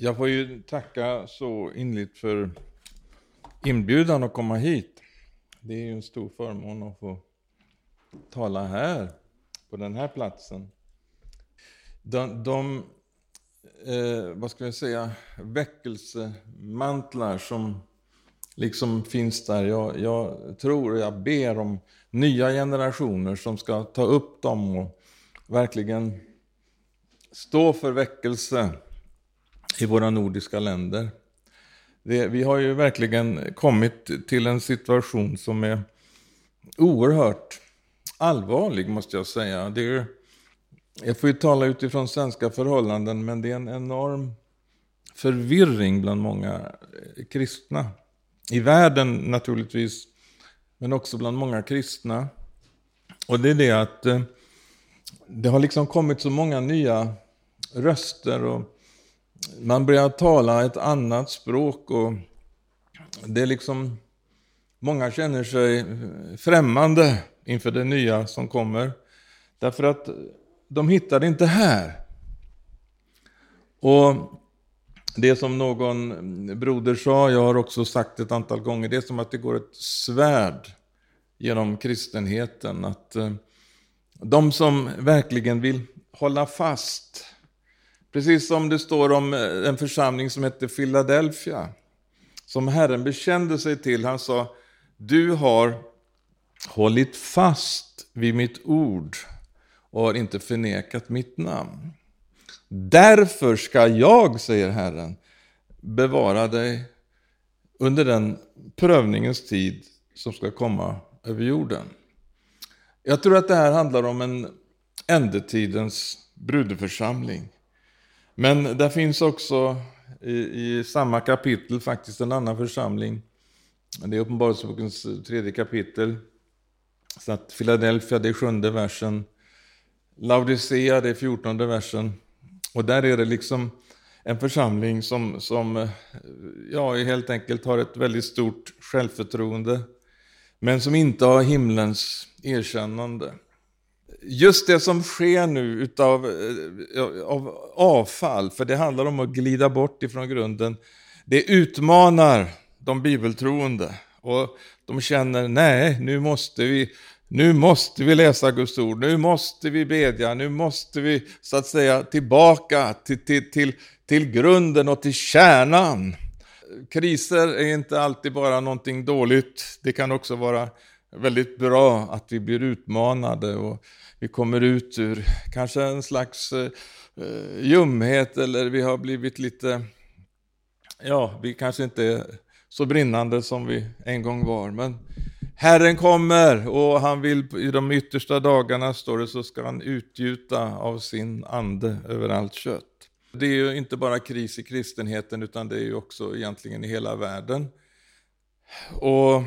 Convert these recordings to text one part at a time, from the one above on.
Jag får ju tacka så inligt för inbjudan att komma hit. Det är ju en stor förmån att få tala här, på den här platsen. De, de eh, vad ska jag säga, väckelsemantlar som liksom finns där. Jag, jag tror och jag ber om nya generationer som ska ta upp dem och verkligen stå för väckelse i våra nordiska länder. Det, vi har ju verkligen kommit till en situation som är oerhört allvarlig, måste jag säga. Det är, jag får ju tala utifrån svenska förhållanden, men det är en enorm förvirring bland många eh, kristna. I världen naturligtvis, men också bland många kristna. Och det är det att eh, det har liksom kommit så många nya röster och man börjar tala ett annat språk och det är liksom, många känner sig främmande inför det nya som kommer. Därför att de hittar det inte här. Och det som någon broder sa, jag har också sagt ett antal gånger, det är som att det går ett svärd genom kristenheten. Att eh, de som verkligen vill hålla fast Precis som det står om eh, en församling som hette Philadelphia, som Herren bekände sig till. Han sa, du har hållit fast vid mitt ord och har inte förnekat mitt namn. Därför ska jag, säger Herren, bevara dig under den prövningens tid som ska komma över jorden. Jag tror att det här handlar om en ändetidens brudförsamling. Men där finns också i, i samma kapitel faktiskt en annan församling. Det är Uppenbarelsebokens tredje kapitel. Så att Philadelphia, det är sjunde versen. Laodicea, det är fjortonde versen. Och där är det liksom en församling som, som ja, helt enkelt har ett väldigt stort självförtroende. Men som inte har himlens erkännande just det som sker nu utav, eh, av avfall, för det handlar om att glida bort ifrån grunden, det utmanar de bibeltroende. Och de känner, nej, nu måste vi nu måste vi läsa Guds ord, nu måste vi bedja, nu måste vi så att säga tillbaka till, till, till, till grunden och till kärnan. Kriser är inte alltid bara någonting dåligt, det kan också vara väldigt bra att vi blir utmanade och vi kommer ut ur kanske en slags eh, eh, ljumhet eller vi har blivit lite, ja, vi kanske inte är så brinnande som vi en gång var. Men Herren kommer och han vill i de yttersta dagarna, står det, så ska han utgjuta av sin ande över allt kött. Det är ju inte bara kris i kristenheten utan det är ju också egentligen i hela världen. Och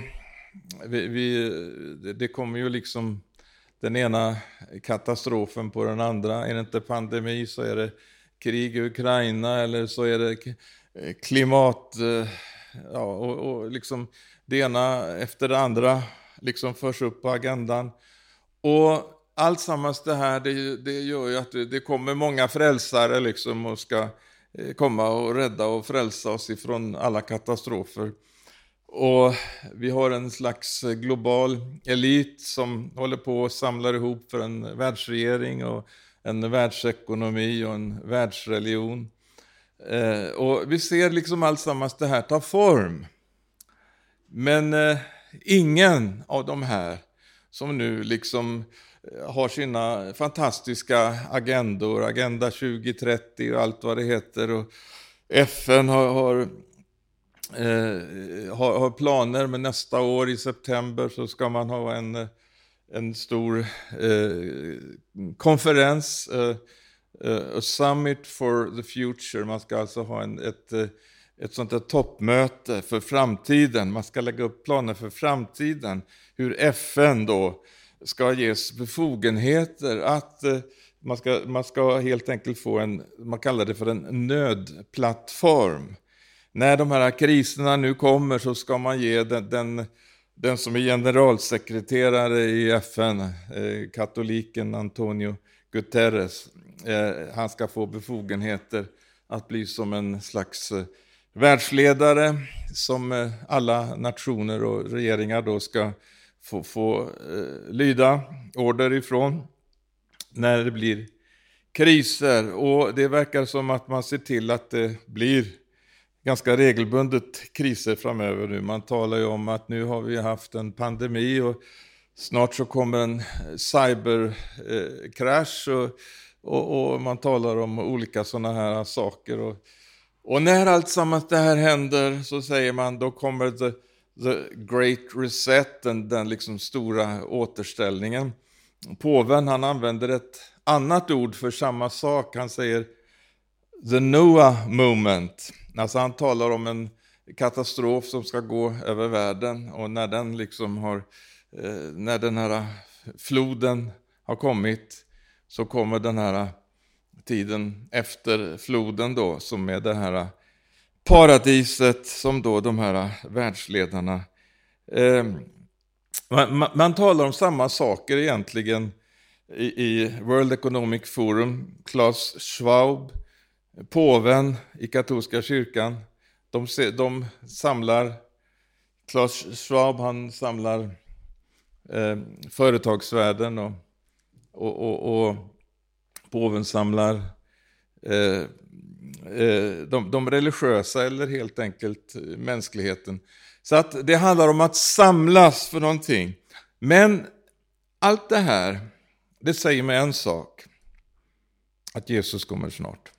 vi, vi, det kommer ju liksom den ena katastrofen på den andra. Är det inte pandemi så är det krig i Ukraina eller så är det eh, klimat... Eh, ja, och, och liksom det ena efter det andra liksom förs upp på agendan. Och allt sammans det här, det, det gör ju att det, det, kommer många frälsare liksom och ska eh, komma och rädda och frälsa oss ifrån alla katastrofer. Och vi har en slags global elit som håller på och samlar ihop för en världsregering och en världsekonomi och en världsreligion. Eh, och vi ser liksom alltsammans det här ta form. Men eh, ingen av de här som nu liksom eh, har sina fantastiska agendor, Agenda 2030 och allt vad det heter. Och FN har, har eh, har, har, planer, men nästa år i september så ska man ha en, eh, en stor eh, konferens, eh, eh, a summit for the future. Man ska alltså ha en, ett, eh, ett sånt där toppmöte för framtiden. Man ska lägga upp planer för framtiden. Hur FN då ska ges befogenheter att man ska, man ska helt enkelt få en, man kallar det för en nödplattform när de här kriserna nu kommer så ska man ge den, den, den som är generalsekreterare i FN, eh, katoliken Antonio Guterres, eh, han ska få befogenheter att bli som en slags eh, världsledare som eh, alla nationer och regeringar då ska få, få eh, lyda order ifrån när det blir kriser. Och det verkar som att man ser till att det blir ganska regelbundet kriser framöver nu. Man talar ju om att nu har vi haft en pandemi och snart så kommer en eh, cyberkrasch eh, och, och, och, man talar om olika sådana här saker. Och, och när allt sammans det här händer så säger man då kommer the, the great reset, den, den liksom stora återställningen. Påven han använder ett annat ord för samma sak. Han säger the Noah moment. Alltså han talar om en katastrof som ska gå över världen och när den liksom har, eh, när den här floden har kommit så kommer den här tiden efter floden då som är det här paradiset som då de här världsledarna eh, man, man, man, talar om samma saker egentligen i, i World Economic Forum. Klaus Schwab, påven i katolska kyrkan, de, de samlar, Klaus Schwab han samlar eh, företagsvärlden och, och, och, och påven samlar eh, eh, de, de religiösa eller helt enkelt mänskligheten. Så att det handlar om att samlas för någonting. Men allt det här, det säger mig en sak. Att Jesus kommer snart.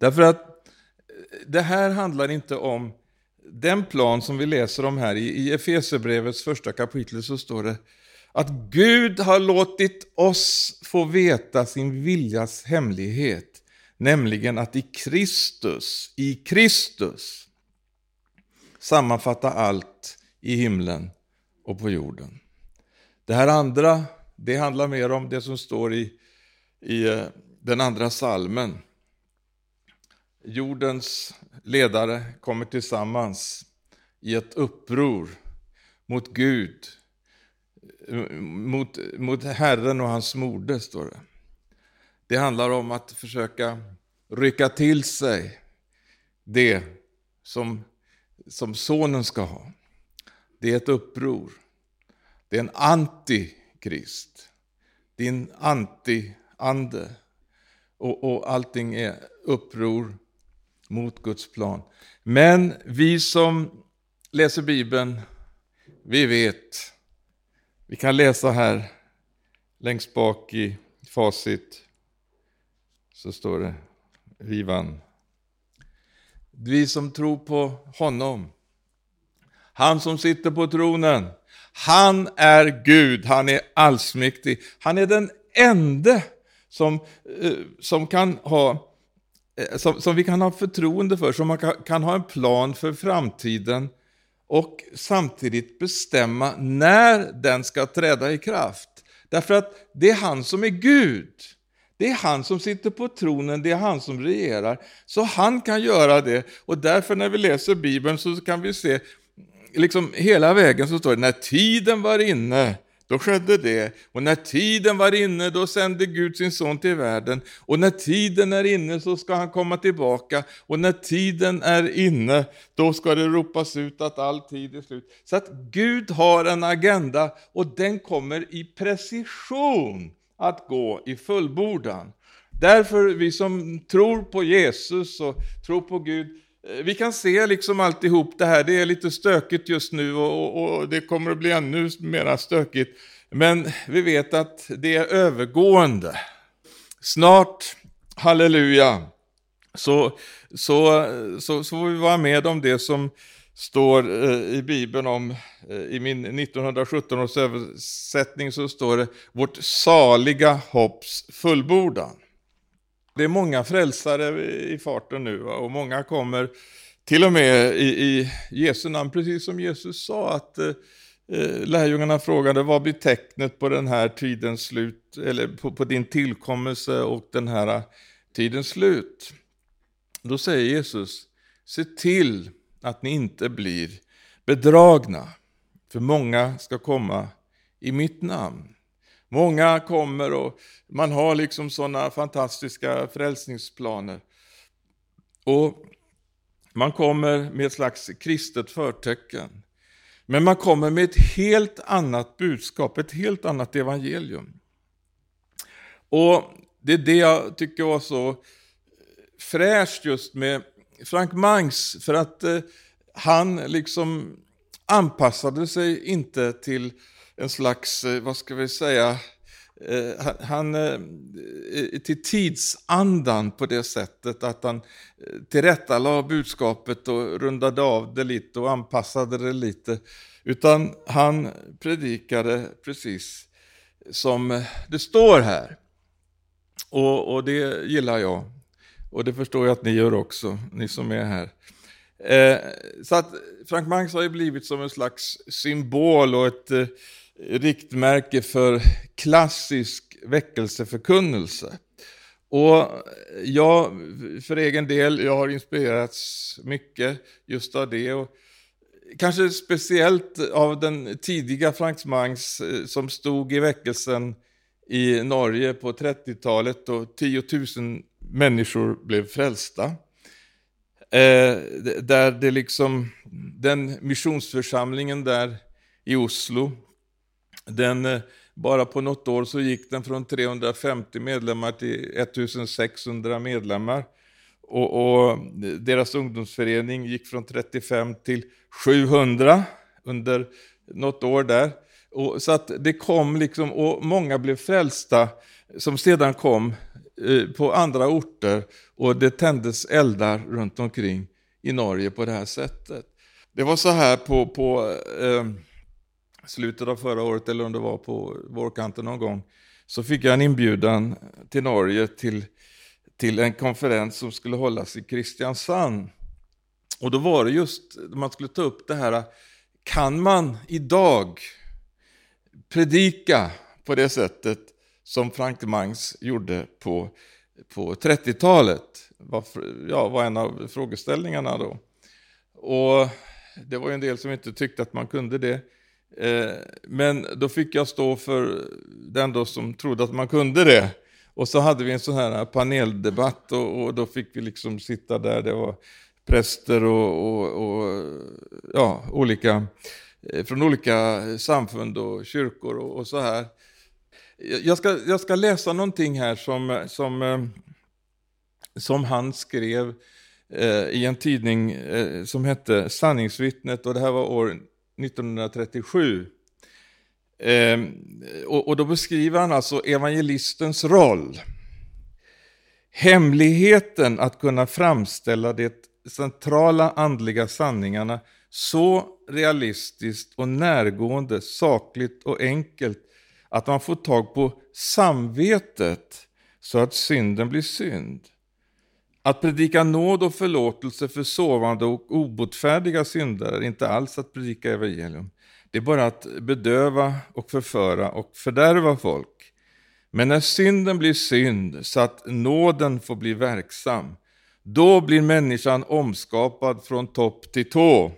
Därför att eh, det här handlar inte om den plan som vi läser om här. I Efeserbrevets första kapitel så står det att Gud har låtit oss få veta sin viljas hemlighet, nämligen att i Kristus, i Kristus sammanfatta allt i himlen och på jorden. Det här andra, det handlar mer om det som står i, i eh, den andra salmen. Jordens ledare kommer tillsammans i ett uppror mot Gud, mot, mot Herren och hans moder, står det. Det handlar om att försöka rycka till sig det som, som sonen ska ha. Det är ett uppror. Det är en antikrist. Det är en anti-ande. Och, och allting är uppror mot Guds plan. Men vi som läser Bibeln, vi vet. Vi kan läsa här längst bak i facit. Så står det, rivan. Vi som tror på honom. Han som sitter på tronen. Han är Gud, han är allsmäktig. Han är den ende som, eh, som kan ha Eh, som, som vi kan ha förtroende för, som man kan, kan ha en plan för framtiden och samtidigt bestämma när den ska träda i kraft. Därför att det är han som är Gud. Det är han som sitter på tronen, det är han som regerar. Så han kan göra det. Och därför när vi läser Bibeln så kan vi se, liksom hela vägen så står det, när tiden var inne då skedde det. Och när tiden var inne, då sände Gud sin son till världen. Och när tiden är inne så ska han komma tillbaka. Och när tiden är inne, då ska det ropas ut att all tid är slut. Så att Gud har en agenda och den kommer i precision att gå i fullbordan. Därför vi som tror på Jesus och tror på Gud, Eh, vi kan se liksom alltihop det här, det är lite stökigt just nu och, och, och det kommer att bli ännu mer stökigt. Men vi vet att det är övergående. Snart, halleluja, så, så, så, så får vi vara med om det som står eh, i Bibeln om, eh, i min 1917 års översättning så står det vårt saliga hopps fullbordan. Det är många frälsare i farten nu och många kommer till och med i, i Jesu namn, precis som Jesus sa att eh, eh, lärjungarna frågade vad blir tecknet på den här tidens slut, eller på, på din tillkommelse och den här eh, tidens slut. Då säger Jesus, se till att ni inte blir bedragna, för många ska komma i mitt namn. Många kommer och man har liksom sådana fantastiska frälsningsplaner. Och man kommer med ett slags kristet förtecken. Men man kommer med ett helt annat budskap, ett helt annat evangelium. Och det är det jag tycker var så fräscht just med Frank Mangs, för att eh, han liksom anpassade sig inte till en slags, eh, vad ska vi säga, eh, han, eh, till tidsandan på det sättet att han tillrättalade budskapet och rundade av det lite och anpassade det lite. Utan han predikade precis som det står här. Och, och det gillar jag. Och det förstår jag att ni gör också, ni som är här. Eh, så att Frank Mangs har ju blivit som en slags symbol och ett eh, riktmärke för klassisk väckelseförkunnelse. Och jag, för egen del, jag har inspirerats mycket just av det. Och kanske speciellt av den tidiga Frank Mangs eh, som stod i väckelsen i Norge på 30-talet då 10 000 människor blev frälsta. Eh, där det liksom, den missionsförsamlingen där i Oslo, den eh, bara på något år så gick den från 350 medlemmar till 1600 medlemmar. Och, och, eh, deras ungdomsförening gick från 35 till 700 under något år där. Och, så att det kom liksom, och många blev frälsta som sedan kom eh, på andra orter och det tändes eldar runt omkring i Norge på det här sättet. Det var så här på, på eh, slutet av förra året, eller om det var på vårkanten någon gång, så fick jag en inbjudan till Norge till, till en konferens som skulle hållas i Kristiansand. Och då var det just, man skulle ta upp det här, kan man idag predika på det sättet som Frank Mangs gjorde på, på 30-talet. Var, ja, var en av frågeställningarna då. Och det var ju en del som inte tyckte att man kunde det. Eh, men då fick jag stå för den då som trodde att man kunde det. Och så hade vi en sån här paneldebatt och, och då fick vi liksom sitta där. Det var präster och, och, och ja, olika eh, från olika samfund och kyrkor och, och så här. Jag ska, jag ska läsa någonting här som, som, eh, som han skrev eh, i en tidning som hette Sanningsvittnet och det här var år 1937. Eh, och, och då beskriver han alltså evangelistens roll. Hemligheten att kunna framställa de centrala andliga sanningarna så realistiskt och närgående, sakligt och enkelt att man får tag på samvetet så att synden blir synd. Att predika nåd och förlåtelse för sovande och obotfärdiga syndare är inte alls att predika evangelium. Det är bara att bedöva och förföra och fördärva folk. Men när synden blir synd så att nåden får bli verksam, då blir människan omskapad från topp till tå.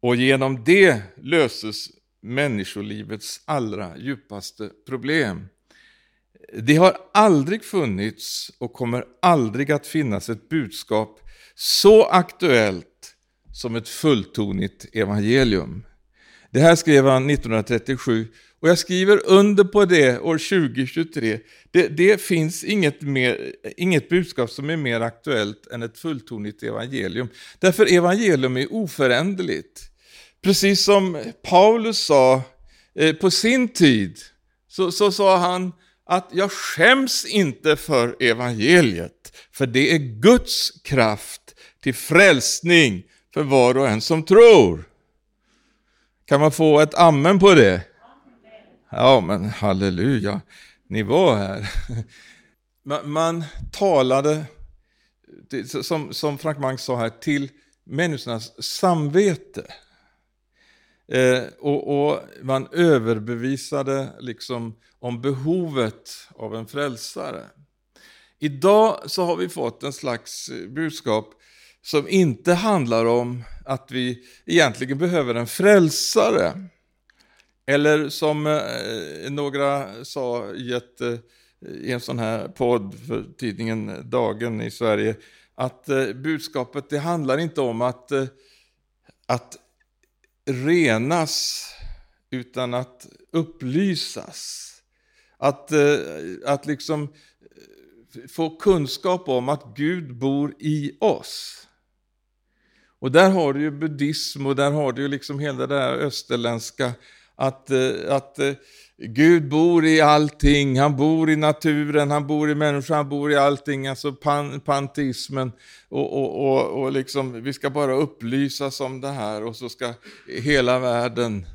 Och genom det löses människolivets allra djupaste problem. Det har aldrig funnits och kommer aldrig att finnas ett budskap så aktuellt som ett fulltonigt evangelium. Det här skrev han 1937 och jag skriver under på det år 2023. Det, det finns inget, mer, inget budskap som är mer aktuellt än ett fulltonigt evangelium. Därför evangelium är oföränderligt. Precis som Paulus sa eh, på sin tid, så, så sa han att jag skäms inte för evangeliet, för det är Guds kraft till frälsning för var och en som tror. Kan man få ett amen på det? Ja, men halleluja, ni var här. Man, talade, som, som Frank Mank sa här, till människornas samvete. Eh, och, och, man överbevisade liksom om behovet av en frälsare. Idag så har vi fått en slags eh, budskap som inte handlar om att vi egentligen behöver en frälsare. Eller som eh, några sa i, ett, eh, i en sån här podd för tidningen Dagen i Sverige, att eh, budskapet det handlar inte om att, eh, att renas utan att upplysas. Att, eh, att liksom eh, få kunskap om att Gud bor i oss. Och där har du ju buddhism och där har du ju liksom hela det där österländska att, eh, att eh, Gud bor i allting, han bor i naturen, han bor i människan, han bor i allting, alltså pan, panteismen. Och, och, och, och liksom, vi ska bara upplysas om det här och så ska hela världen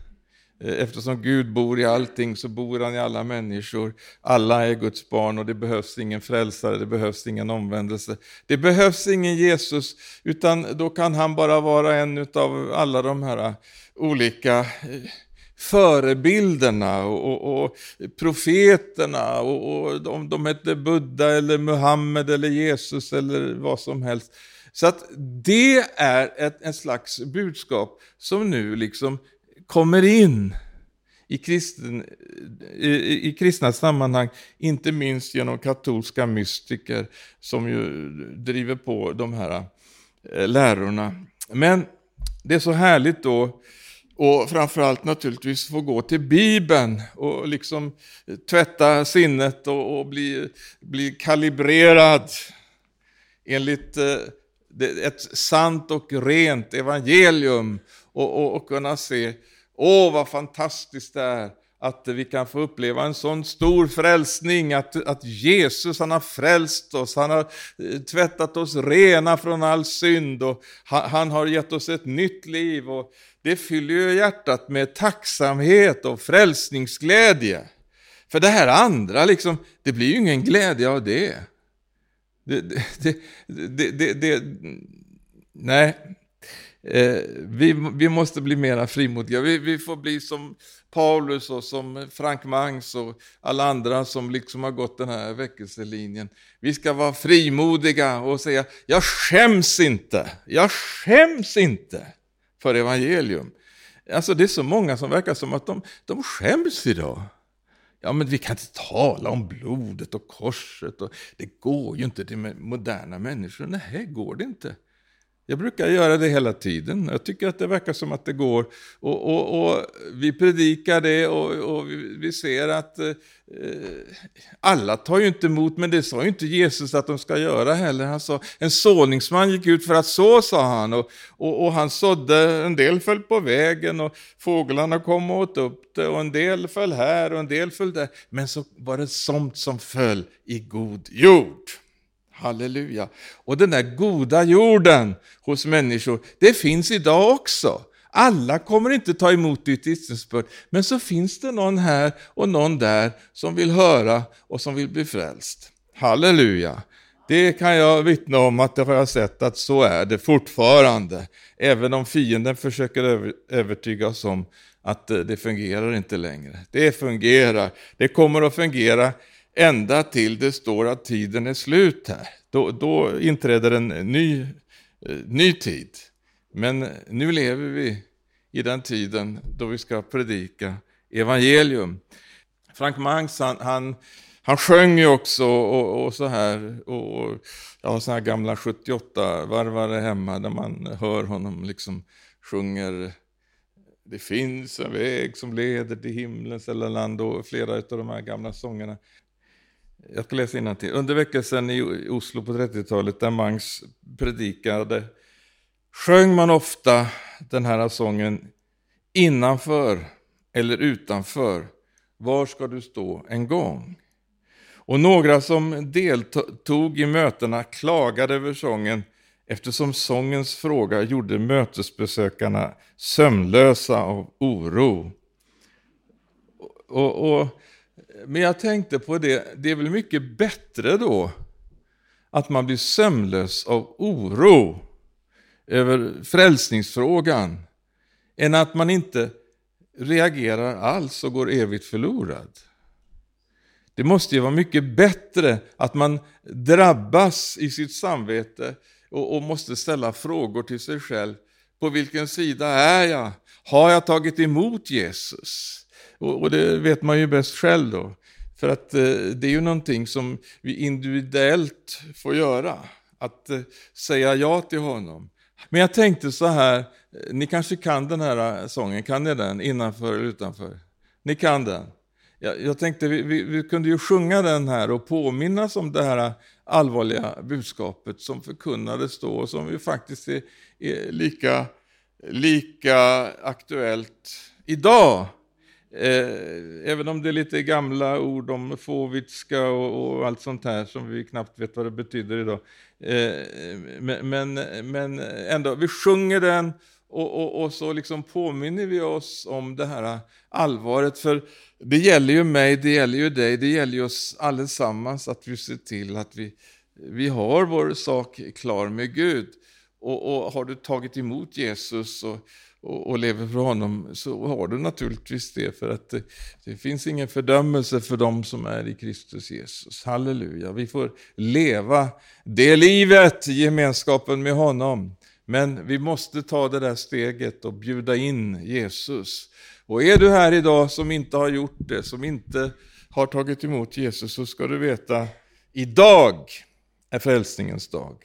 eh, eftersom Gud bor i allting så bor han i alla människor. Alla är Guds barn och det behövs ingen frälsare, det behövs ingen omvändelse. Det behövs ingen Jesus, utan då kan han bara vara en av alla de här olika eh, förebilderna och, och, och profeterna, och, och de, de hette Buddha eller Muhammed eller Jesus eller vad som helst. Så att det är ett en slags budskap som nu liksom kommer in i, kristen, i, i kristna sammanhang, inte minst genom katolska mystiker som ju driver på de här eh, lärorna. Men det är så härligt då, och framförallt naturligtvis få gå till Bibeln och liksom tvätta sinnet och, och bli, bli kalibrerad enligt eh, ett sant och rent evangelium och, och, och kunna se Åh, vad fantastiskt det är att vi kan få uppleva en sån stor frälsning, att, att Jesus han har frälst oss, han har eh, tvättat oss rena från all synd och han, han har gett oss ett nytt liv. Och det fyller ju hjärtat med tacksamhet och frälsningsglädje. För det här andra, liksom, det blir ju ingen glädje av det. Det, det, det, det, det nej, Eh, vi, vi måste bli mera frimodiga. Vi, vi får bli som Paulus och som Frank Mangs och alla andra som liksom har gått den här väckelselinjen. Vi ska vara frimodiga och säga, jag skäms inte, jag skäms inte för evangelium. Alltså det är så många som verkar som att de, de skäms idag. Ja, men vi kan inte tala om blodet och korset. Och det går ju inte till moderna människor. Nej, går det inte. Jag brukar göra det hela tiden. Jag tycker att det verkar som att det går. Och, och, och vi predikar det och, och vi, ser att eh, alla tar ju inte emot, men det sa ju inte Jesus att de ska göra heller. Han sa, en såningsman gick ut för att så, sa han. Och, och, och han sådde, en del föll på vägen och fåglarna kom och åt upp det och en del föll här och en del föll där. Men så var det somt som föll i god jord. Halleluja. Och den där goda jorden hos människor, det finns idag också. Alla kommer inte ta emot ditt vittnesbörd, men så finns det någon här och någon där som vill höra och som vill bli frälst. Halleluja. Det kan jag vittna om att det har jag sett att så är det fortfarande. Även om fienden försöker övertyga oss om att eh, det fungerar inte längre. Det fungerar. Det kommer att fungera ända till det står att tiden är slut här. Då, då inträder en ny, eh, ny tid. Men nu lever vi i den tiden då vi ska predika evangelium. Frank Mangs, han, han, han sjöng ju också och, och så här. Och, jag har såna här gamla 78-varvare hemma där man hör honom liksom sjunger Det finns en väg som leder till himlens eller land och flera av de här gamla sångerna. Jag ska läsa till. Under väckelsen i Oslo på 30-talet där Mangs predikade sjöng man ofta den här sången innanför eller utanför. Var ska du stå en gång? Och några som deltog i mötena klagade över sången eftersom sångens fråga gjorde mötesbesökarna sömnlösa av oro. Och, och men jag tänkte på det, det är väl mycket bättre då att man blir sömnlös av oro över frälsningsfrågan än att man inte reagerar alls och går evigt förlorad. Det måste ju vara mycket bättre att man drabbas i sitt samvete och, och måste ställa frågor till sig själv. På vilken sida är jag? Har jag tagit emot Jesus? Och, och, det vet man ju bäst själv då. För att eh, det är ju någonting som vi individuellt får göra. att eh, säga ja till honom. Men jag tänkte så här, eh, ni kanske kan den här eh, sången, kan ni den innanför eller utanför? Ni kan den? Jag, jag tänkte vi, vi, vi, kunde ju sjunga den här och påminnas om det här eh, allvarliga budskapet som förkunnades då och som ju faktiskt är, är lika, lika aktuellt idag. Eh, även om det är lite gamla ord om fåvitska och, och, allt sånt här som vi knappt vet vad det betyder idag. Eh, men, men ändå, vi sjunger den och, och, och, så liksom påminner vi oss om det här allvaret. För det gäller ju mig, det gäller ju dig, det gäller ju oss allesammans att vi ser till att vi, vi har vår sak klar med Gud. Och, och har du tagit emot Jesus och, och, och, lever för honom så har du naturligtvis det. För att det, det, finns ingen fördömelse för dem som är i Kristus Jesus. Halleluja. Vi får leva det livet, gemenskapen med honom. Men vi måste ta det där steget och bjuda in Jesus. Och är du här idag som inte har gjort det, som inte har tagit emot Jesus, så ska du veta, idag är frälsningens dag.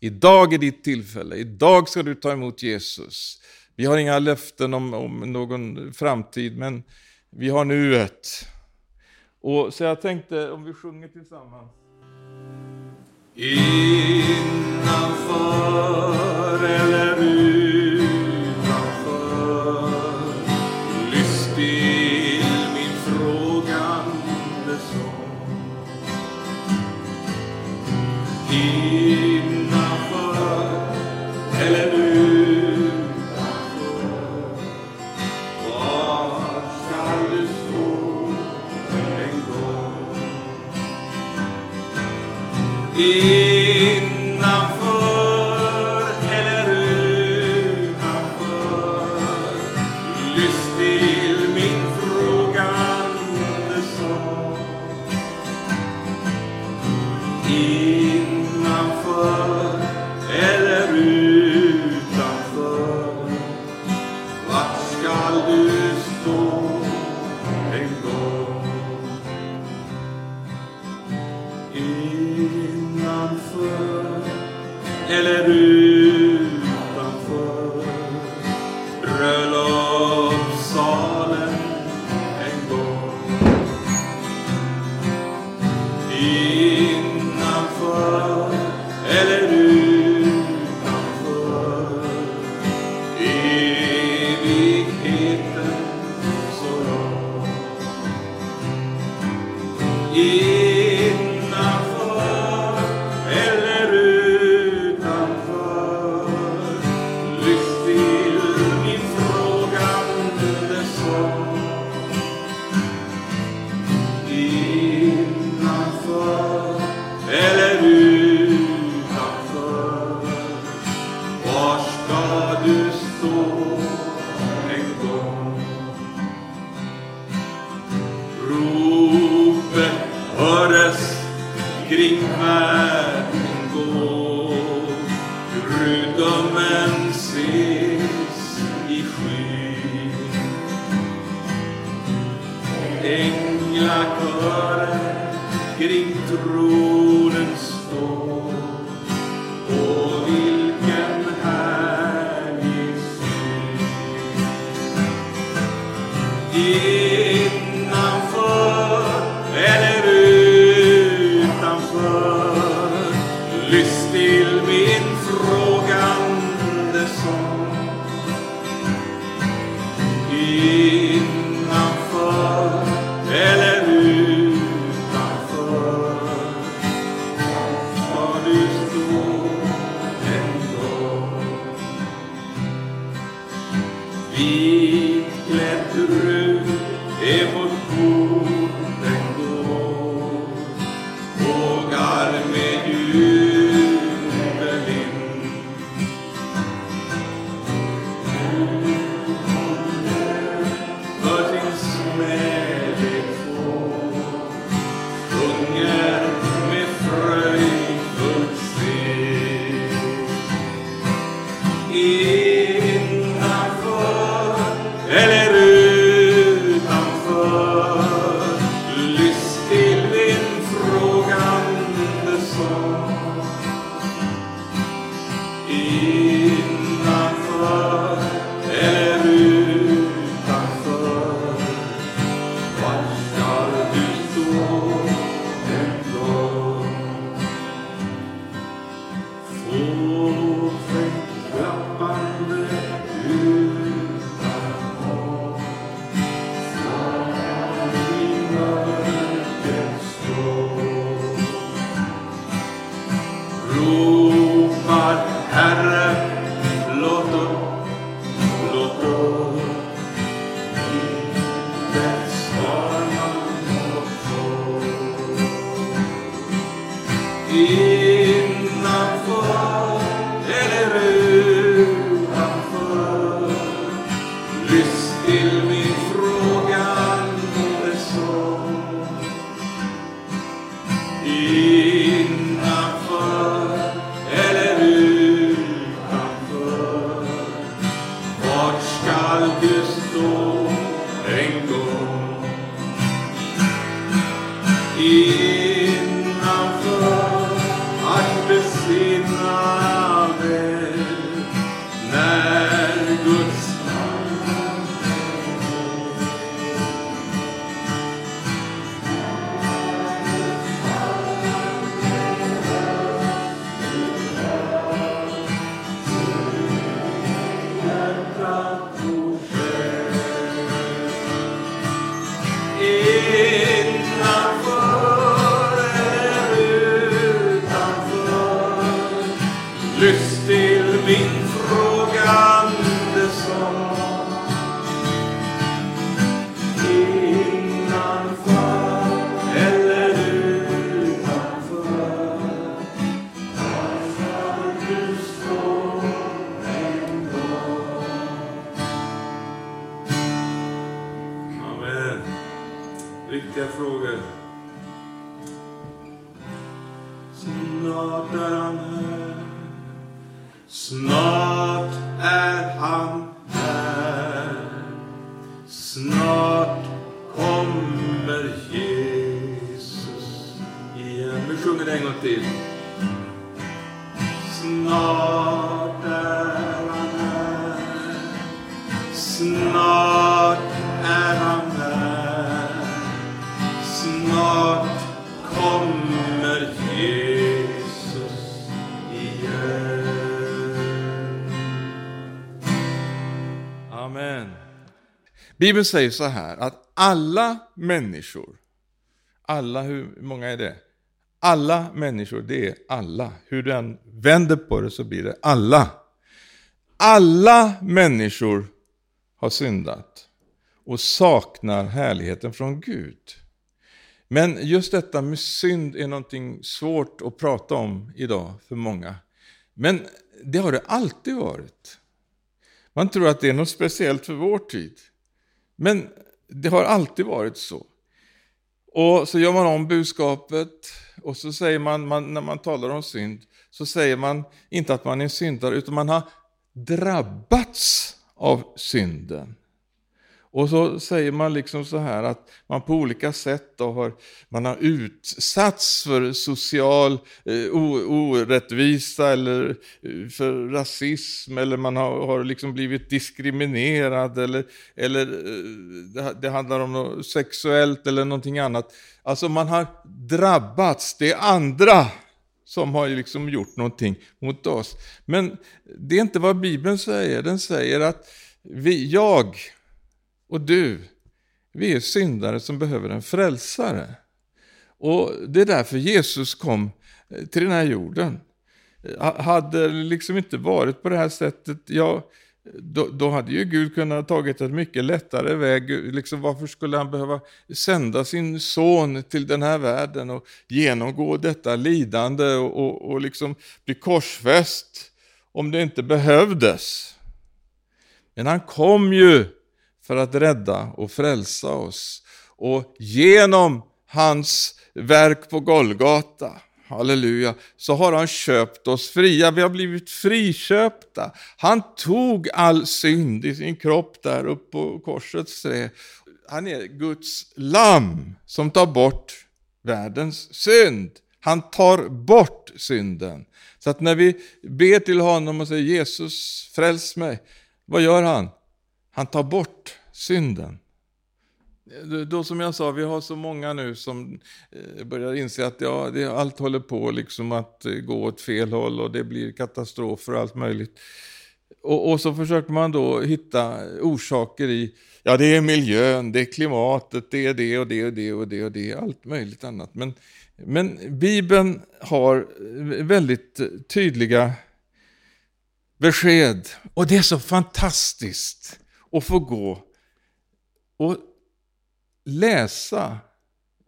Idag är ditt tillfälle, idag ska du ta emot Jesus. Vi har inga löften om, om någon framtid, men vi har nuet. Och så jag tänkte om vi sjunger tillsammans. Innanför Viktiga frågor. Snart är han här. Snart är han Bibeln säger så här att alla människor, alla, hur många är det? Alla människor, det är alla. Hur du än vänder på det så blir det alla. Alla människor har syndat och saknar härligheten från Gud. Men just detta med synd är någonting svårt att prata om idag för många. Men det har det alltid varit. Man tror att det är något speciellt för vår tid. Men det har alltid varit så. Och så gör man om budskapet och så säger man, man, när man talar om synd, så säger man inte att man är syndare, utan man har drabbats av synden. Och så säger man liksom så här att man på olika sätt då har, man har utsatts för social eh, orättvisa eller eh, för rasism eller man har, har liksom blivit diskriminerad eller, eller eh, det, det handlar om något sexuellt eller någonting annat. Alltså man har drabbats, det är andra som har liksom gjort någonting mot oss. Men det är inte vad Bibeln säger, den säger att vi, jag och du, vi är syndare som behöver en frälsare. Och det är därför Jesus kom eh, till den här jorden. Hade det liksom inte varit på det här sättet, ja, då, då, hade ju Gud kunnat tagit ett mycket lättare väg. Liksom, varför skulle han behöva sända sin son till den här världen och genomgå detta lidande och, och, och liksom bli korsfäst om det inte behövdes? Men han kom ju för att rädda och frälsa oss. Och genom hans verk på Golgata, halleluja, så har han köpt oss fria. Vi har blivit friköpta. Han tog all synd i sin kropp där uppe på korsets trä. Han är Guds lamm som tar bort världens synd. Han tar bort synden. Så att när vi ber till honom och säger Jesus, fräls mig, vad gör han? Han tar bort synden. Då som jag sa, vi har så många nu som eh, börjar inse att ja, det, allt håller på liksom att eh, gå åt fel håll och det blir katastrofer och allt möjligt. Och, och, så försöker man då hitta orsaker i, ja det är miljön, det är klimatet, det är det och det och det och det och det, allt möjligt annat. Men, men Bibeln har eh, väldigt tydliga besked. Och det är så fantastiskt och få gå och läsa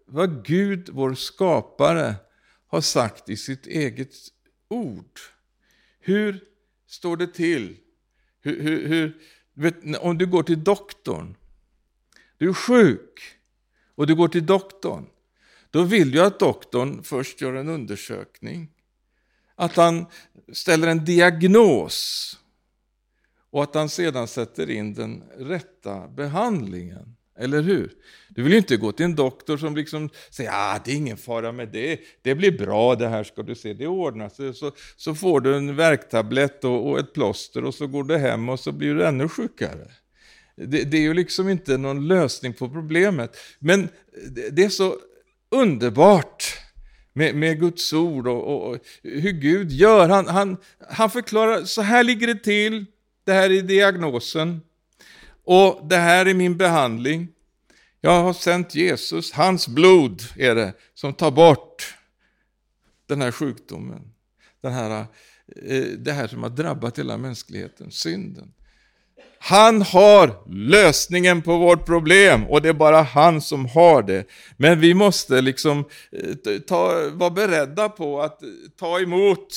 vad Gud, vår skapare, har sagt i sitt eget ord. Hur står det till? Hur, hur, hur, vet, om du går till doktorn, du är sjuk och du går till doktorn, då vill du att doktorn först gör en undersökning. Att han ställer en diagnos och att han sedan sätter in den rätta behandlingen. Eller hur? Du vill ju inte gå till en doktor som liksom säger ah, det är ingen fara med det, det blir bra det här ska du se, det ordnar sig. Så, så får du en värktablett och, och ett plåster och så går du hem och så blir du ännu sjukare. Det, det, är ju liksom inte någon lösning på problemet. Men det, det är så underbart med, med Guds ord och, och, och, hur Gud gör. Han, han, han förklarar, så här ligger det till, det här är diagnosen. Och det här är min behandling. Jag har sänt Jesus, hans blod är det som tar bort den här sjukdomen. Den här, eh, det här som har drabbat hela mänskligheten, synden. Han har lösningen på vårt problem och det är bara han som har det. Men vi måste liksom eh, ta, vara beredda på att ta emot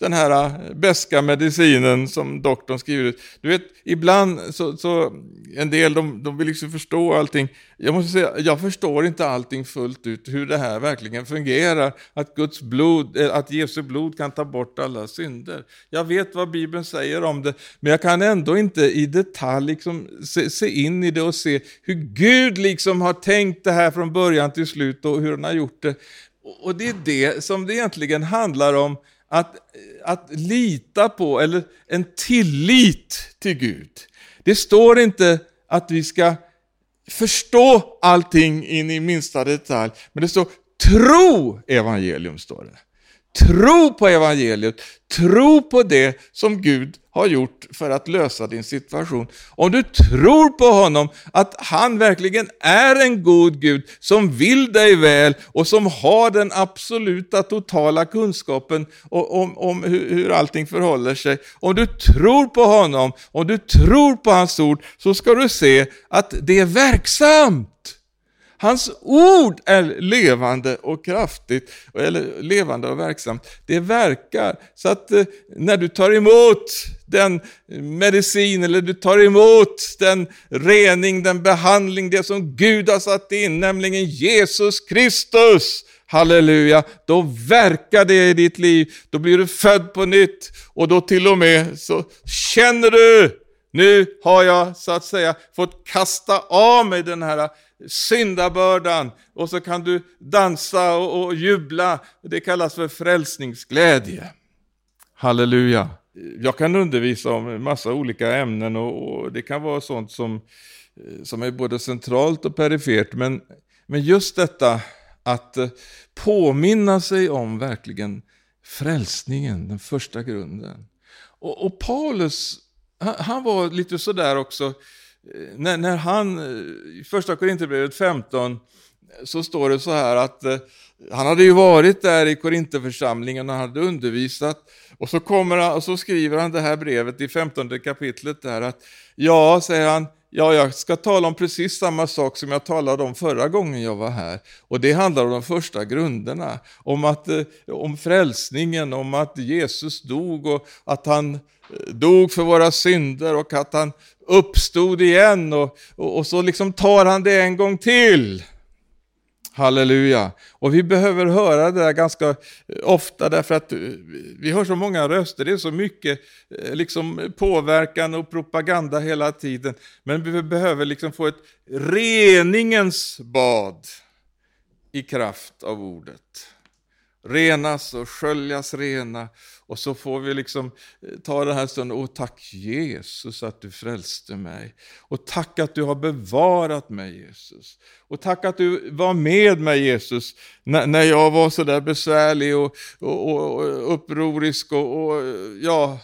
den här äh, beska medicinen som doktorn skriver ut. Du vet, ibland så, så en del de, de vill liksom förstå allting. Jag måste säga, jag förstår inte allting fullt ut, hur det här verkligen fungerar. Att Guds blod, eh, att Jesu blod kan ta bort alla synder. Jag vet vad Bibeln säger om det, men jag kan ändå inte i detalj liksom se, se in i det och se hur Gud liksom har tänkt det här från början till slut och hur han har gjort det. Och det är det som det egentligen handlar om att, att lita på, eller en tillit till Gud. Det står inte att vi ska förstå allting in i minsta detalj, men det står tro evangelium. står det. Tro på evangeliet, tro på det som Gud har gjort för att lösa din situation. Om du tror på honom, att han verkligen är en god Gud som vill dig väl och som har den absoluta totala kunskapen om, om hur, hur allting förhåller sig. Om du tror på honom, om du tror på hans ord, så ska du se att det är verksamt. Hans ord är levande och kraftigt, eller levande och verksamt. Det verkar. Så att eh, när du tar emot den eh, medicin, eller du tar emot den rening, den behandling, det som Gud har satt in, nämligen Jesus Kristus, halleluja, då verkar det i ditt liv. Då blir du född på nytt och då till och med så känner du, nu har jag så att säga fått kasta av mig den här syndabördan och så kan du dansa och, och jubla. Det kallas för frälsningsglädje. Halleluja. Jag kan undervisa om en massa olika ämnen och, och det kan vara sånt som, eh, som är både centralt och perifert. Men, men just detta att eh, påminna sig om verkligen frälsningen, den första grunden. Och, och Paulus, han, han, var lite sådär också, Eh, när, när han, eh, i första Korinthierbrevet 15, så står det så här att eh, han hade ju varit där i Korintheförsamlingen och han hade undervisat. Och så, kommer han, och så skriver han det här brevet i 15 kapitlet där att ja, säger han, ja, jag ska tala om precis samma sak som jag talade om förra gången jag var här. Och det handlar om de första grunderna, om, att, eh, om frälsningen, om att Jesus dog och att han eh, dog för våra synder och att han uppstod igen och, och, och, så liksom tar han det en gång till. Halleluja. Och vi behöver höra det där ganska eh, ofta därför att eh, vi hör så många röster, det är så mycket eh, liksom, påverkan och propaganda hela tiden. Men vi behöver liksom få ett reningens bad i kraft av ordet. Renas och sköljas rena och så får vi liksom eh, ta den här stunden, och tack Jesus att du frälste mig. Och tack att du har bevarat mig Jesus. Och tack att du var med mig Jesus, när, när jag var så där besvärlig och, och, och upprorisk och, och ja...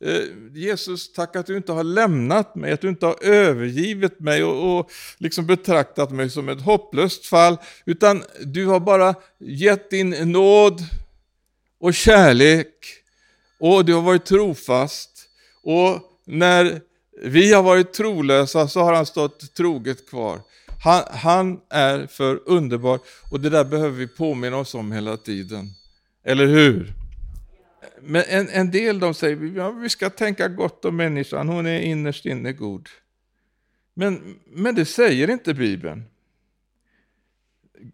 Eh, eh, Jesus, tack att du inte har lämnat mig, att du inte har övergivit mig och, och liksom betraktat mig som ett hopplöst fall, utan du har bara gett din nåd och kärlek och du har varit trofast. Och när vi har varit trolösa så har han stått troget kvar. Han, han, är för underbar och det där behöver vi påminna oss om hela tiden. Eller hur? Men en, en del de säger ja, vi ska tänka gott om människan, hon är innerst inne god. Men, men det säger inte Bibeln.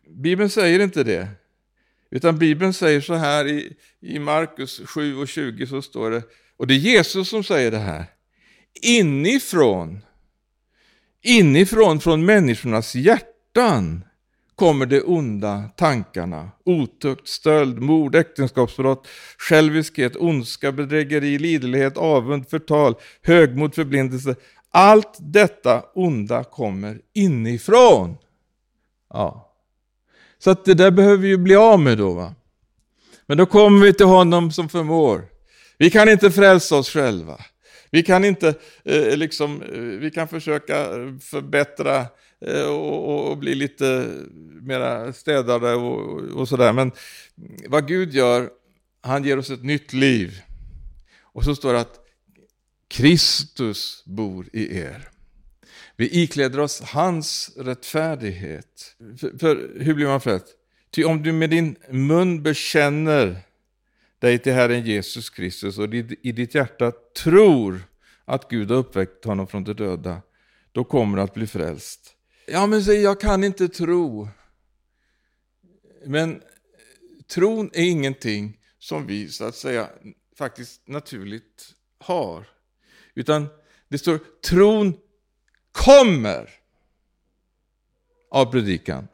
Bibeln säger inte det. Utan Bibeln säger så här i, i Markus 7 och 20 så står det, och det är Jesus som säger det här. Inifrån, inifrån från människornas hjärtan kommer de onda tankarna. Otukt, stöld, mord, äktenskapsbrott, själviskhet, ondska, bedrägeri, liderlighet, avund, förtal, högmod, förblindelse. Allt detta onda kommer inifrån. Ja. Så att det där behöver vi ju bli av med då. Va? Men då kommer vi till honom som förmår. Vi kan inte frälsa oss själva. Vi kan inte eh, liksom, eh, vi kan försöka eh, förbättra eh, och, och, bli lite mera städade och, och sådär. Men vad Gud gör, han ger oss ett nytt liv. Och så står det att Kristus bor i er. Vi ikläder oss hans rättfärdighet. För, för hur blir man frälst? Ty om du med din mun bekänner dig till Herren Jesus Kristus och i ditt hjärta tror att Gud har uppväckt honom från de döda, då kommer du att bli frälst. Ja, men säg, jag kan inte tro. Men tron är ingenting som vi så att säga faktiskt naturligt har. Utan det står tron kommer av predikan.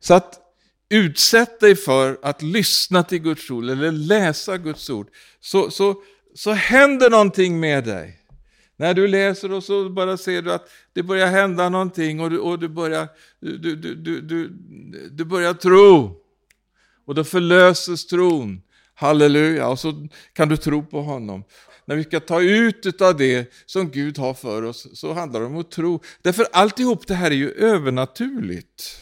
Så att utsätt dig för att lyssna till Guds ord eller läsa Guds ord, så, så, så händer någonting med dig. När du läser och så bara ser du att det börjar hända någonting och du, och du, börjar, du, du, du, du, du börjar tro. Och då förlöses tron. Halleluja, och så kan du tro på honom. När vi ska ta ut av det som Gud har för oss så handlar det om att tro. Därför alltihop det här är ju övernaturligt.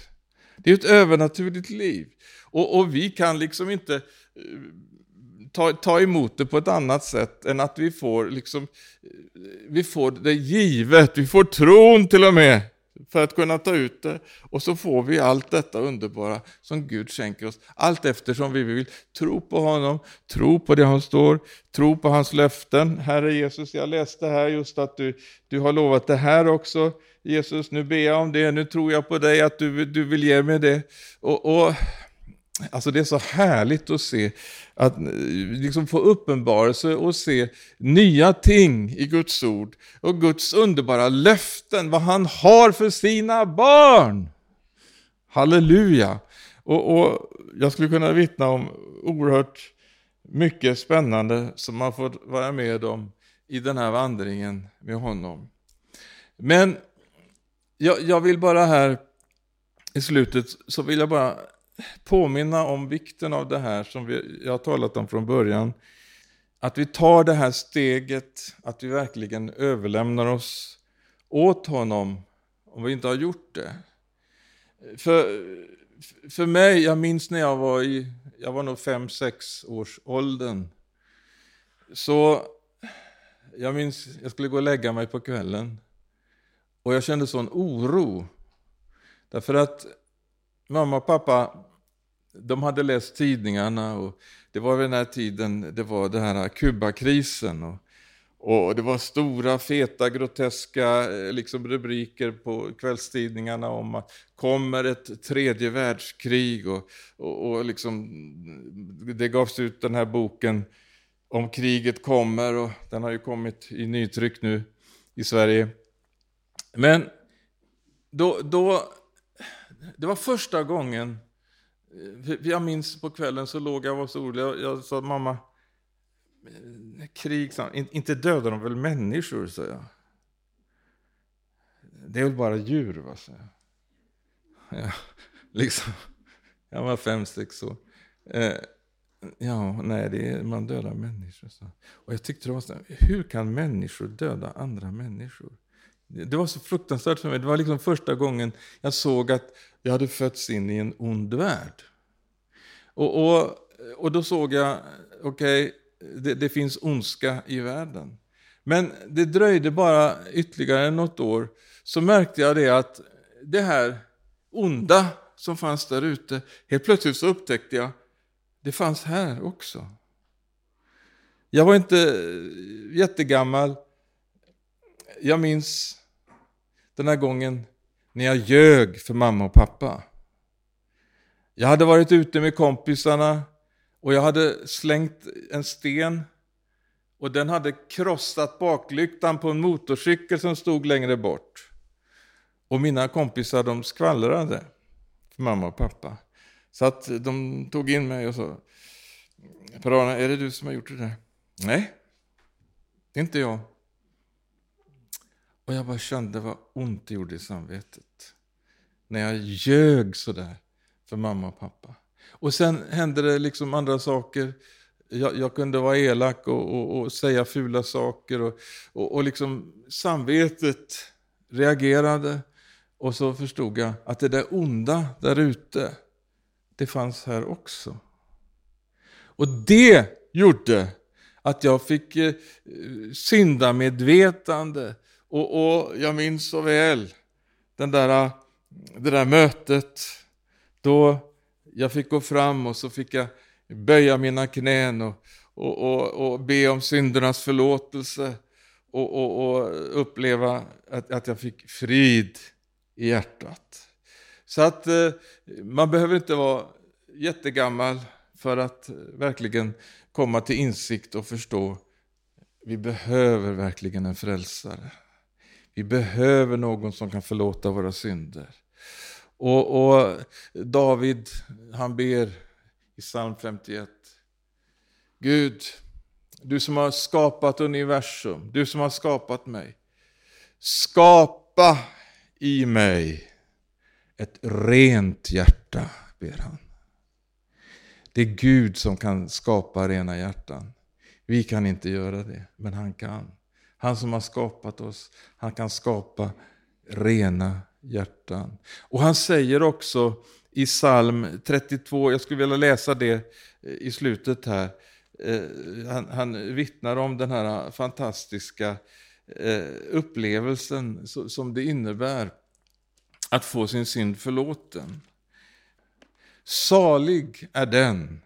Det är ett övernaturligt liv. Och, och vi kan liksom inte eh, ta, ta emot det på ett annat sätt än att vi får, liksom, eh, vi får det givet, vi får tron till och med för att kunna ta ut det. Och så får vi allt detta underbara som Gud skänker oss. Allt eftersom vi vill tro på honom, tro på det han står, tro på hans löften. Herre Jesus, jag läste här just att du, du har lovat det här också. Jesus, nu ber jag om det, nu tror jag på dig att du, du vill ge mig det. Och, och Alltså det är så härligt att se, att eh, liksom få uppenbarelse och se nya ting i Guds ord och Guds underbara löften, vad han har för sina barn. Halleluja! Och, och jag skulle kunna vittna om oerhört mycket spännande som man fått vara med om i den här vandringen med honom. Men jag, jag vill bara här i slutet så vill jag bara påminna om vikten av det här som vi, jag har talat om från början. Att vi tar det här steget, att vi verkligen överlämnar oss åt honom om vi inte har gjort det. För, för mig, jag minns när jag var i, jag var nog 5-6 års åldern. Så jag minns, jag skulle gå och lägga mig på kvällen. Och jag kände sån oro. Därför att mamma och pappa, de hade läst tidningarna och det var vid den här tiden, det var den här Kubakrisen. Och, och det var stora, feta, groteska eh, liksom, rubriker på kvällstidningarna om att kommer ett tredje världskrig. Och, och, och liksom, det gavs ut den här boken om kriget kommer och den har ju kommit i nytryck nu i Sverige. Men då, då det var första gången, Eh, jag minns på kvällen så låg jag och var så orolig. Jag, jag sa mamma, eh, krig, inte dödar de väl människor, sa jag. Det är väl bara djur, va, sa jag. Ja, liksom. Jag var fem, sex år. Eh, ja, nej, det är, man dödar människor. Så. Och jag tyckte det var så hur kan människor döda andra människor? Det var så fruktansvärt för mig. Det var liksom första gången jag såg att jag hade fötts in i en ond värld. Och, och, och då såg jag, okej, okay, det, det finns ondska i världen. Men det dröjde bara ytterligare något år, så märkte jag det att det här onda som fanns där ute, helt plötsligt så upptäckte jag, det fanns här också. Jag var inte jättegammal. Jag minns den här gången när jag ljög för mamma och pappa. Jag hade varit ute med kompisarna och jag hade slängt en sten och den hade krossat baklyktan på en motorcykel som stod längre bort. Och mina kompisar de skvallrade för mamma och pappa. Så att de tog in mig och sa, Per-Arne, är det du som har gjort det där? Nej, det är inte jag. Och jag bara kände vad ont det gjorde i samvetet. När jag ljög sådär för mamma och pappa. Och sen hände det liksom andra saker. Jag, jag kunde vara elak och, och, och, säga fula saker. Och, och, och liksom samvetet reagerade. Och så förstod jag att det där onda där ute, det fanns här också. Och det gjorde att jag fick eh, syndamedvetande. Och, och jag minns så väl den där, det där mötet då jag fick gå fram och så fick jag böja mina knän och, och, och, och be om syndernas förlåtelse och, och, och uppleva att, att jag fick frid i hjärtat. Så att eh, man behöver inte vara jättegammal för att eh, verkligen komma till insikt och förstå vi behöver verkligen en frälsare. Vi behöver någon som kan förlåta våra synder. Och, och David, han ber i psalm 51. Gud, du som har skapat universum, du som har skapat mig. Skapa i mig ett rent hjärta, ber han. Det är Gud som kan skapa rena hjärtan. Vi kan inte göra det, men han kan. Han som har skapat oss, han kan skapa rena hjärtan. Och han säger också i psalm 32, jag skulle vilja läsa det eh, i slutet här. Eh, han, han vittnar om den här fantastiska eh, upplevelsen som det innebär att få sin synd förlåten. Salig är den,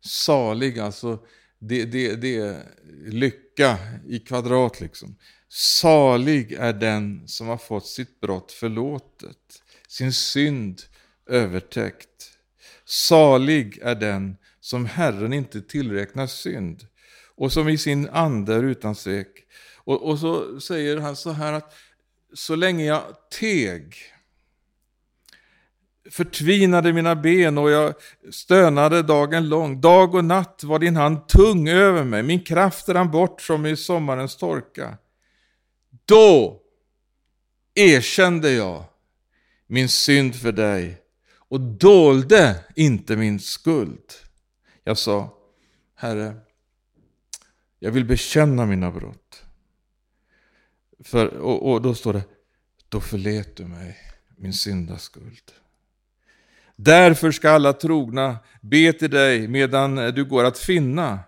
salig alltså, det, det, det är lycka i kvadrat liksom. Salig är den som har fått sitt brott förlåtet, sin synd övertäckt. Salig är den som Herren inte tillräknar synd och som i sin ande är utan svek. Och, och så säger han så här att så länge jag teg förtvinade mina ben och jag stönade dagen lång. Dag och natt var din hand tung över mig, min kraft rann bort som i sommarens torka. Då erkände jag min synd för dig och dolde inte min skuld. Jag sa, Herre, jag vill bekänna mina brott. För, och, och då står det, då förlät du mig min syndaskuld. Därför ska alla trogna be till dig medan du går att finna.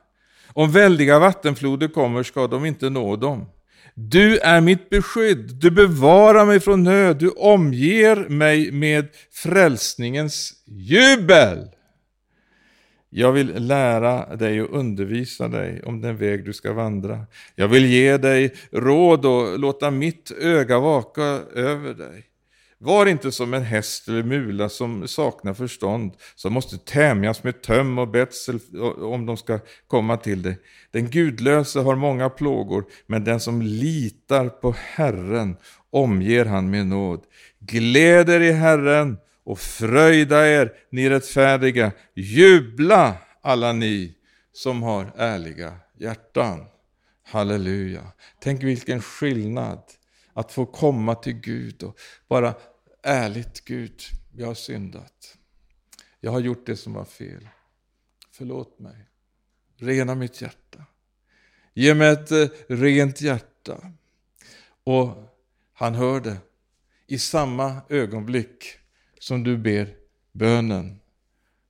Om väldiga vattenfloder kommer ska de inte nå dem. Du är mitt beskydd, du bevarar mig från nöd, du omger mig med frälsningens jubel. Jag vill lära dig och undervisa dig om den väg du ska vandra. Jag vill ge dig råd och låta mitt öga vaka över dig. Var inte som en häst eller mula som saknar förstånd, som måste tämjas med töm och betsel om de ska komma till dig. Den gudlöse har många plågor, men den som litar på Herren omger han med nåd. Gläd er i Herren och fröjda er, ni rättfärdiga. Jubla alla ni som har ärliga hjärtan. Halleluja. Tänk vilken skillnad att få komma till Gud och bara ärligt Gud, jag har syndat. Jag har gjort det som var fel. Förlåt mig. Rena mitt hjärta. Ge mig ett eh, rent hjärta. Och han hör det. I samma ögonblick som du ber bönen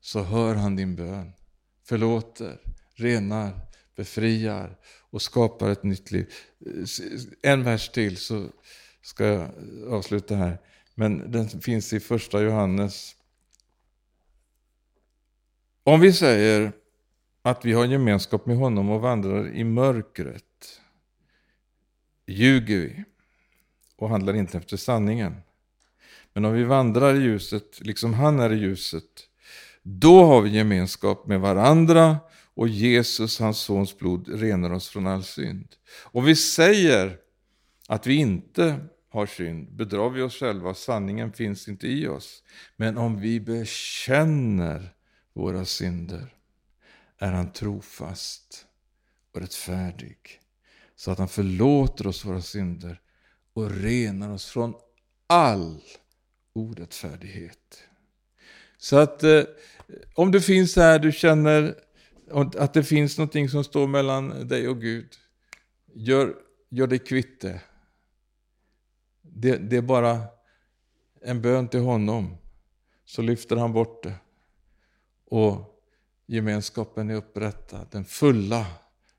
så hör han din bön. Förlåter, renar befriar och skapar ett nytt liv. En vers till så ska jag avsluta här. Men den finns i första Johannes. Om vi säger att vi har gemenskap med honom och vandrar i mörkret ljuger vi och handlar inte efter sanningen. Men om vi vandrar i ljuset, liksom han är i ljuset, då har vi gemenskap med varandra och Jesus, hans sons blod, renar oss från all synd. Om vi säger att vi inte har synd bedrar vi oss själva, sanningen finns inte i oss. Men om vi bekänner våra synder är han trofast och rättfärdig så att han förlåter oss våra synder och renar oss från all orättfärdighet. Så att eh, om du finns här, du känner att det finns någonting som står mellan dig och Gud, gör, gör dig kvitt det det. Det är bara en bön till honom, så lyfter han bort det. Och gemenskapen är upprättad, den fulla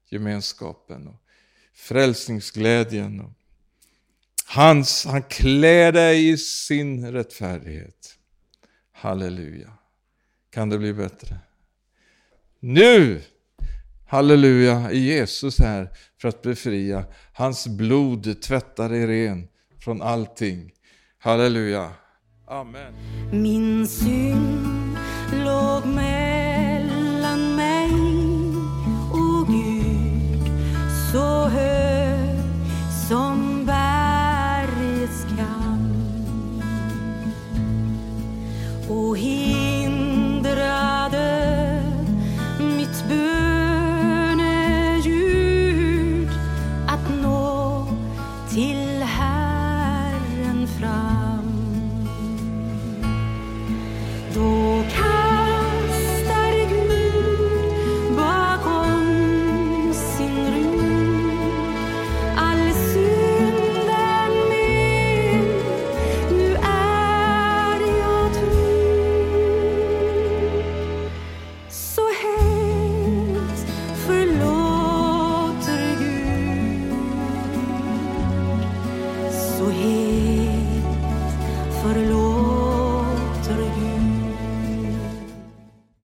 gemenskapen. Och frälsningsglädjen. Och hans, han klär dig i sin rättfärdighet. Halleluja. Kan det bli bättre? Nu, halleluja, är Jesus här för att befria. Hans blod tvättar dig ren från allting. Halleluja. Amen. Min synd låg med